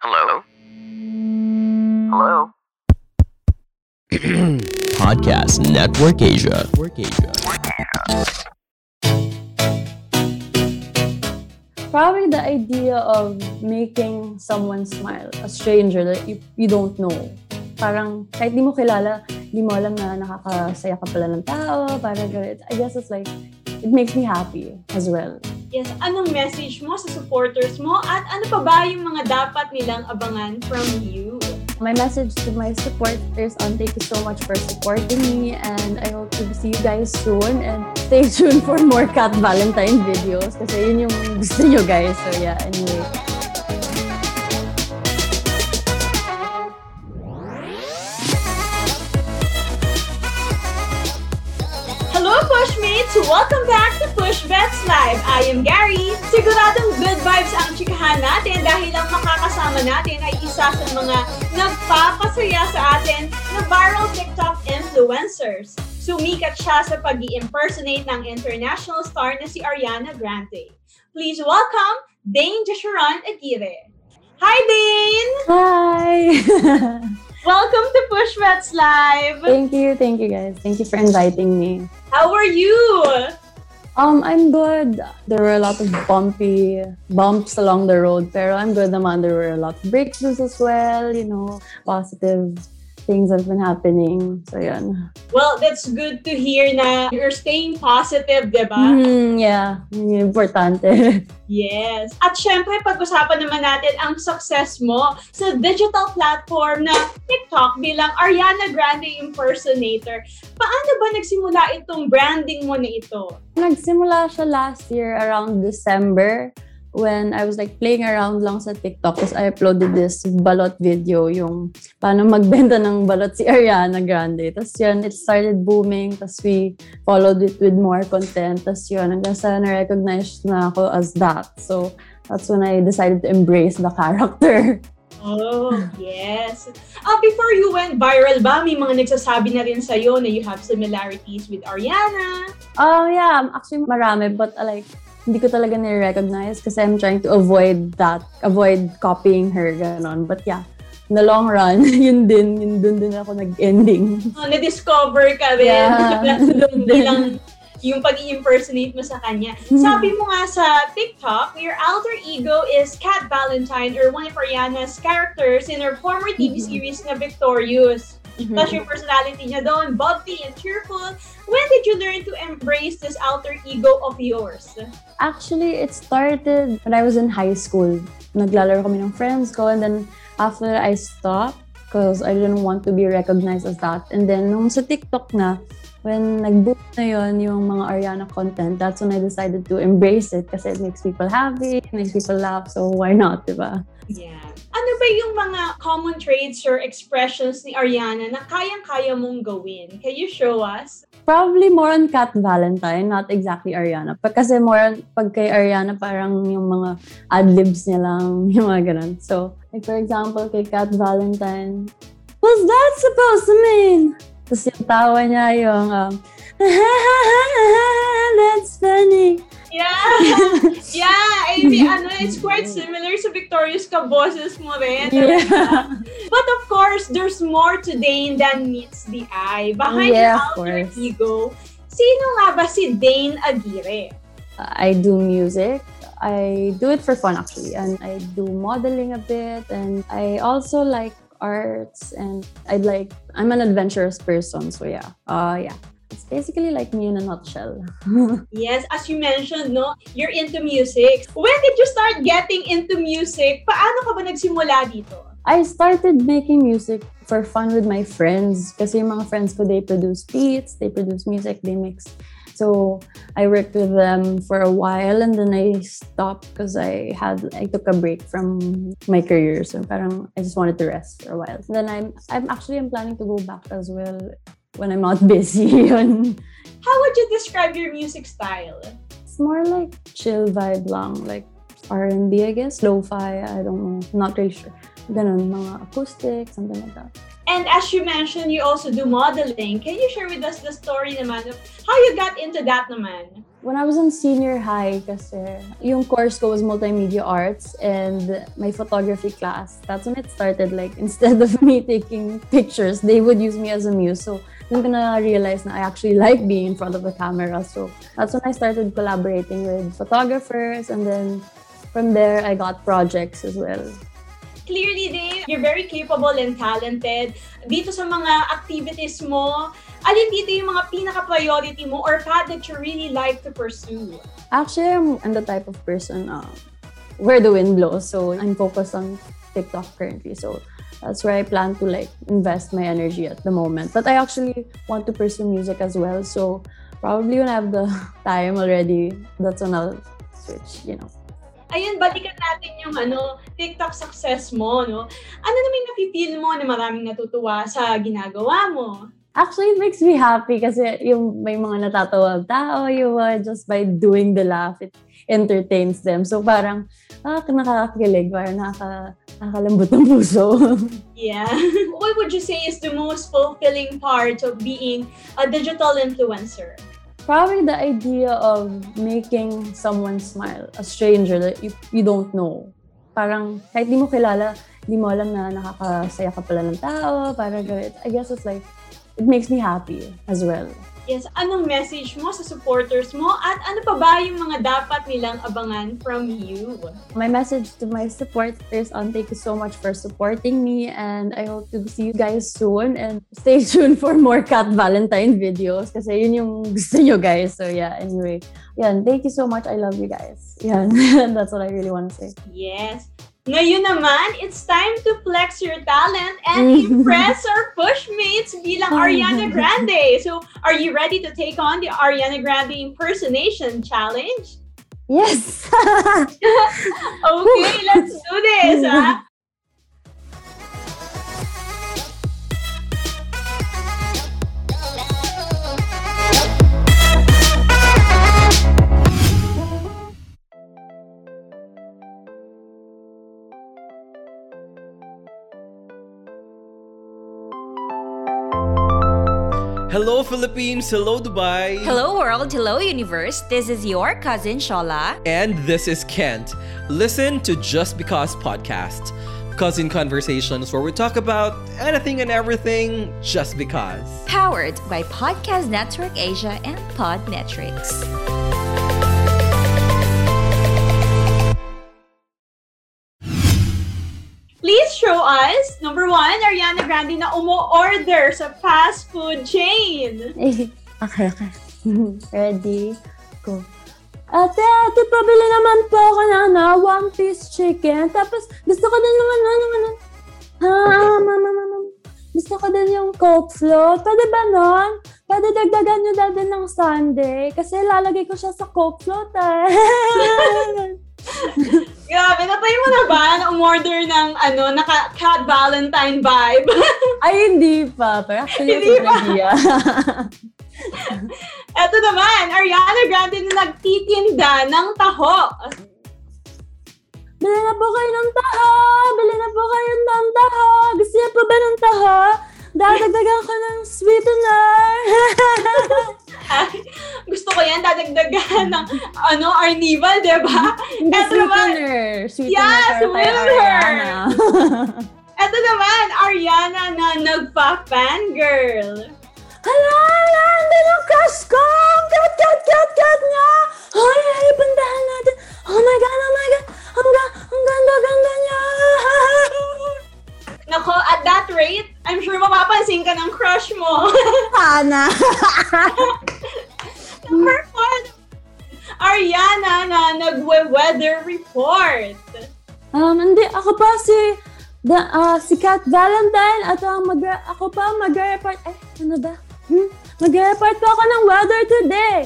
Hello? Hello? Podcast Network Asia. Network Asia. Probably the idea of making someone smile, a stranger that you, you don't know. Parang kahit di mo kilala, di mo alam na nakakasaya ka pala ng tao, parang ganit. I guess it's like, it makes me happy as well. Yes, anong message mo sa supporters mo at ano pa ba yung mga dapat nilang abangan from you? My message to my supporters on thank you so much for supporting me and I hope to see you guys soon and stay tuned for more Cat Valentine videos kasi yun yung gusto nyo guys. So yeah, anyway. Pushmates! Welcome back to Push Bets Live. I am Gary. Siguradong good vibes ang chikahan natin dahil ang makakasama natin ay isa sa mga nagpapasaya sa atin na viral TikTok influencers. Sumikat siya sa pag impersonate ng international star na si Ariana Grande. Please welcome Dane Jasharon Aguirre. Hi Dane! Hi! Welcome to Push Bets Live! thank you, thank you guys. Thank you for inviting me. How are you? Um, I'm good. There were a lot of bumpy bumps along the road, pero I'm good naman. There were a lot of breakthroughs as well, you know, positive things have been happening. So, yun. Well, that's good to hear na you're staying positive, di ba? Mm, yeah, yun yung importante. Yes. At syempre, pag-usapan naman natin ang success mo sa digital platform na TikTok bilang Ariana Grande impersonator. Paano ba nagsimula itong branding mo na ito? Nagsimula siya last year around December when I was like playing around lang sa TikTok. Tapos I uploaded this balot video, yung paano magbenta ng balot si Ariana Grande. Tapos yun, it started booming. Tapos we followed it with more content. Tapos yun, hanggang sa na-recognize na ako as that. So that's when I decided to embrace the character. Oh, yes. Uh, before you went viral ba, may mga nagsasabi na rin sa'yo na you have similarities with Ariana? Oh yeah, actually marami. But uh, like, hindi ko talaga nire-recognize kasi I'm trying to avoid that, avoid copying her, ganon. But yeah, in the long run, yun din, yun dun din ako nag-ending. Oh, na-discover ka rin. Yeah. Hindi lang yung pag impersonate mo sa kanya. Hmm. Sabi mo nga sa TikTok, your alter ego is Cat Valentine or one of Ariana's characters in her former TV Mhm. series na Victorious. Mhm. Plus yung personality niya doon, bubbly and cheerful. When did you learn to embrace this alter ego of yours? Actually, it started when I was in high school. Naglalaro kami ng friends ko and then after I stopped because I didn't want to be recognized as that. And then nung sa TikTok na, when nag-boom na yon yung mga Ariana content, that's when I decided to embrace it kasi it makes people happy, it makes people laugh, so why not, di ba? Yeah. Ba yung mga common traits or expressions ni Ariana na kayang-kaya mong gawin? Can you show us? Probably more on Kat Valentine, not exactly Ariana. Pag kasi more on, pag kay Ariana, parang yung mga ad-libs niya lang, yung mga ganun. So, like for example, kay Kat Valentine, what's that supposed to mean? Tapos yung tawa niya yung, um, it's quite similar sa Victorious ka boses mo rin. Yeah. But of course, there's more to Dane than meets the eye. Behind Yeah, alter course. ego, sino nga ba si Dane Aguirre? I do music. I do it for fun actually, and I do modeling a bit, and I also like arts, and I like I'm an adventurous person, so yeah, uh, yeah, it's basically like me in a nutshell. Yes, as you mentioned, no, you're into music. When did you start getting into music? Paano ka ba nagsimula dito? I started making music for fun with my friends kasi yung mga friends ko, they produce beats, they produce music, they mix. So I worked with them for a while and then I stopped because I had I took a break from my career. So parang I just wanted to rest for a while. then I'm I'm actually I'm planning to go back as well when I'm not busy. How would you describe your music style? it's more like chill vibe lang, like R&B I guess, lo-fi, I don't know, not really sure. Ganun, mga acoustic, something like that. And as you mentioned, you also do modeling. Can you share with us the story naman of how you got into that naman? When I was in senior high kasi, yung course ko was multimedia arts and my photography class. That's when it started. Like, instead of me taking pictures, they would use me as a muse. So, doon ko na realize na I actually like being in front of the camera. So, that's when I started collaborating with photographers and then from there, I got projects as well. Clearly, Dave, you're very capable and talented. Dito sa mga activities mo, alin dito yung mga pinaka-priority mo or path that you really like to pursue? Actually, I'm, I'm the type of person uh, where the wind blows. So I'm focused on TikTok currently. So that's where I plan to like invest my energy at the moment. But I actually want to pursue music as well. So probably when I have the time already, that's when I'll switch, you know. Ayun, balikan natin yung ano, TikTok success mo, no? Ano naman nafe-feel mo na maraming natutuwa sa ginagawa mo? Actually, it makes me happy kasi yung may mga natatawag tao, you uh, just by doing the laugh, it entertains them. So parang, ah, nakakakilig, parang nakaka, nakakalambot ng puso. Yeah. What would you say is the most fulfilling part of being a digital influencer? Probably the idea of making someone smile, a stranger that you, you don't know. Parang kahit di mo kilala, di mo alam na nakakasaya ka pala ng tao, parang. I guess it's like, it makes me happy as well. Yes, anong message mo sa supporters mo at ano pa ba yung mga dapat nilang abangan from you? My message to my supporters on thank you so much for supporting me and I hope to see you guys soon and stay tuned for more Cat Valentine videos kasi yun yung gusto nyo guys. So yeah, anyway. Yan, thank you so much. I love you guys. Yan, that's what I really want to say. Yes. Ngayon naman, it's time to flex your talent and impress our pushmates bilang Ariana Grande. So, are you ready to take on the Ariana Grande impersonation challenge? Yes! okay, let's do this. ah. Hello Philippines, hello Dubai. Hello world, hello universe. This is your cousin Shola. And this is Kent. Listen to Just Because podcast. Cousin conversations where we talk about anything and everything just because. Powered by Podcast Network Asia and Podmetrics. Number one, Ariana Grande na umu-order sa fast food chain. okay, okay. Ready? Go. Ate, ate, pabili naman po ako ng ano, one piece chicken. Tapos, gusto ko din naman, ano, ano, ha, mama, mama, gusto ko din yung coke float. Pwede ba nun? Pwede dagdagan nyo dati ng Sunday. Kasi lalagay ko siya sa coke float, eh. Grabe, natry mo na ba na umorder ng ano, naka Cat Valentine vibe? Ay, hindi pa. Pero actually, Hindi pa. Eto naman, Ariana Grande na nagtitinda ng taho. Bili na po kayo ng taho! Bili na po kayo ng taho! Gusto niyo po ba ng taho? Dadagdagan ko ng sweetener! Ko yan, dadagdagan ng ano, Arnival, di ba? Eto naman, sweetener. Sweetener. Ariana. eto naman, Ariana na nagpa-fangirl. Hala, hala, hindi ng crush ko! Ang Kat, kat, da, ah, si Kat Valentine at ang mag, ako pa mag-report, ay, ano ba? Hmm? Mag-report po ako ng weather today.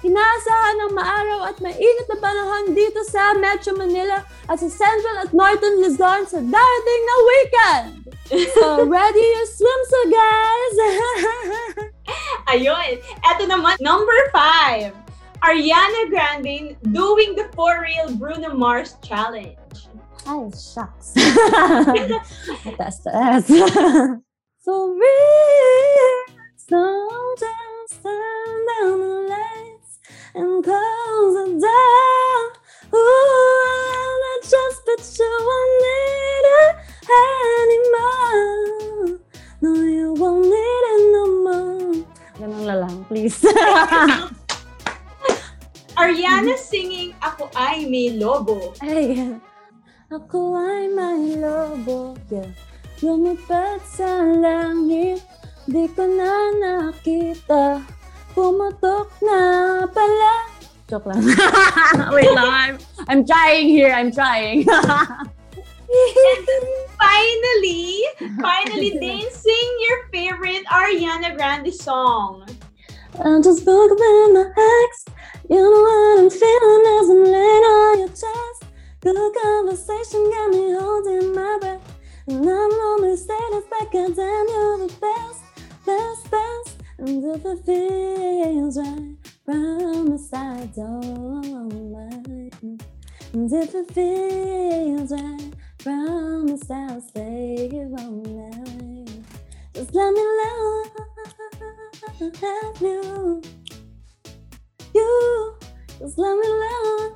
Inaasahan ng maaraw at mainit na panahon dito sa Metro Manila at sa Central at Northern Luzon sa darating na weekend. So, ready your swimsuit, guys! Ayun. Eto naman, number five. Ariana Grande doing the For Real Bruno Mars challenge. Oh, shucks. That's the S. For real, so just turn down the lights and close the door. Ooh, I just bet you won't need it uh, anymore. No, you won't need it no more. Ganun na lang, please. Ariana singing Ako Ay May Lobo. Ay, ako ay may lobo, yeah. Lumipad sa langit, di ko na nakita. Pumutok na pala. Joke lang. Wait lang, I'm, I'm trying here, I'm trying. Finally, finally, Dane, sing your favorite Ariana Grande song. I just spoke about my ex. You know what I'm feeling as I'm Good conversation got me holding my breath. And I'm only status back, God damn, the best, best, best. And if it feels right, promise I don't mind. And if it feels right, promise I'll stay here all night. Just let me love you. You. Just let me love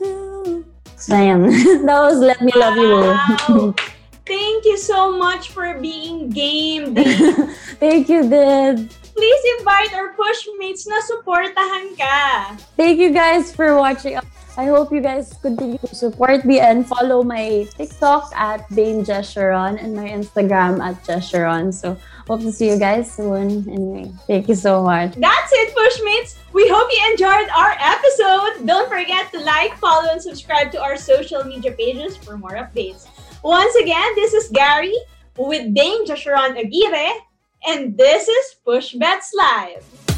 you. Ayan. that was Let Me Love Wow. Thank you so much for being game, Thank you, Did. Please invite our pushmates na supportahan ka. Thank you guys for watching. I hope you guys continue to support me and follow my TikTok at Bane Jesheron and my Instagram at Jesheron. So hope to see you guys soon. Anyway, thank you so much. That's it, Pushmates. We hope you enjoyed our episode. Don't forget to like, follow, and subscribe to our social media pages for more updates. Once again, this is Gary with Dame Joshuron Aguirre, and this is Push Bets Live.